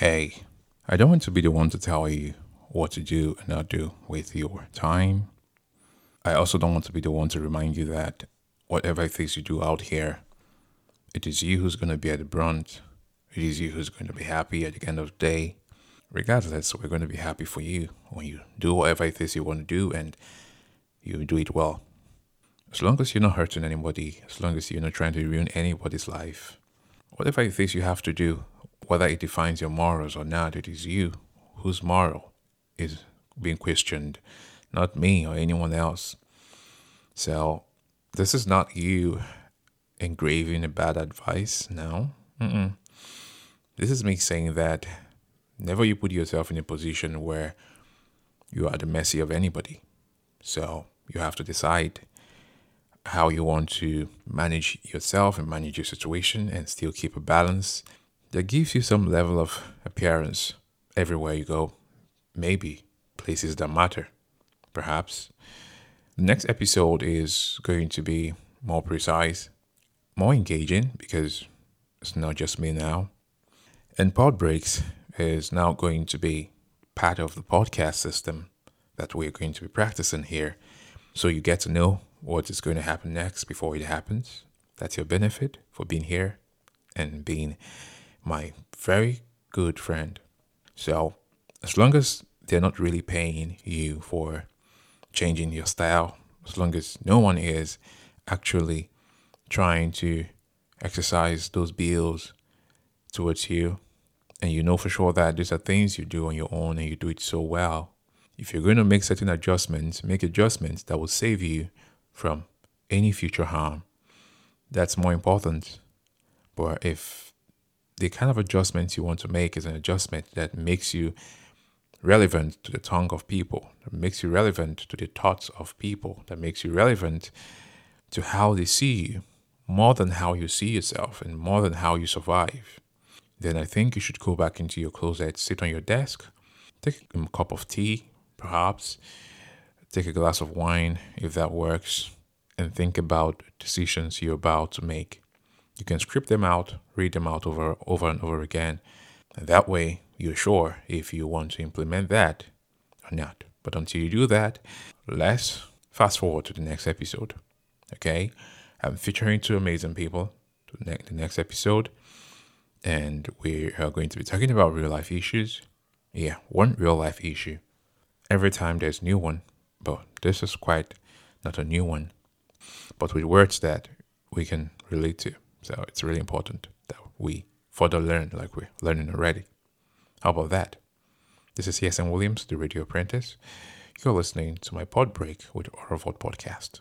Hey, I don't want to be the one to tell you what to do and not do with your time. I also don't want to be the one to remind you that whatever things you do out here, it is you who's going to be at the brunt. It is you who's going to be happy at the end of the day. Regardless, we're going to be happy for you when you do whatever it is you want to do and you do it well. As long as you're not hurting anybody, as long as you're not trying to ruin anybody's life, whatever it is you have to do, whether it defines your morals or not, it is you whose moral is being questioned, not me or anyone else. So, this is not you engraving a bad advice. No. Mm-mm. This is me saying that never you put yourself in a position where you are the mercy of anybody. So, you have to decide how you want to manage yourself and manage your situation and still keep a balance that gives you some level of appearance everywhere you go. Maybe places that matter, perhaps. The next episode is going to be more precise, more engaging because it's not just me now. And Pod Breaks is now going to be part of the podcast system that we're going to be practicing here. So you get to know what is going to happen next before it happens. That's your benefit for being here and being my very good friend. So, as long as they're not really paying you for changing your style, as long as no one is actually trying to exercise those bills towards you, and you know for sure that these are things you do on your own and you do it so well. If you're going to make certain adjustments, make adjustments that will save you from any future harm. That's more important. But if the kind of adjustments you want to make is an adjustment that makes you relevant to the tongue of people, that makes you relevant to the thoughts of people, that makes you relevant to how they see you, more than how you see yourself and more than how you survive, then I think you should go back into your closet, sit on your desk, take a cup of tea, perhaps, take a glass of wine if that works, and think about decisions you're about to make. You can script them out, read them out over, over and over again. And that way, you're sure if you want to implement that or not. But until you do that, let's fast forward to the next episode. Okay? I'm featuring two amazing people to the, the next episode. And we are going to be talking about real life issues. Yeah, one real life issue. Every time there's new one, but this is quite not a new one, but with words that we can relate to. So it's really important that we further learn like we're learning already. How about that? This is CSM Williams, the radio apprentice. You're listening to my pod break with Oravod Podcast.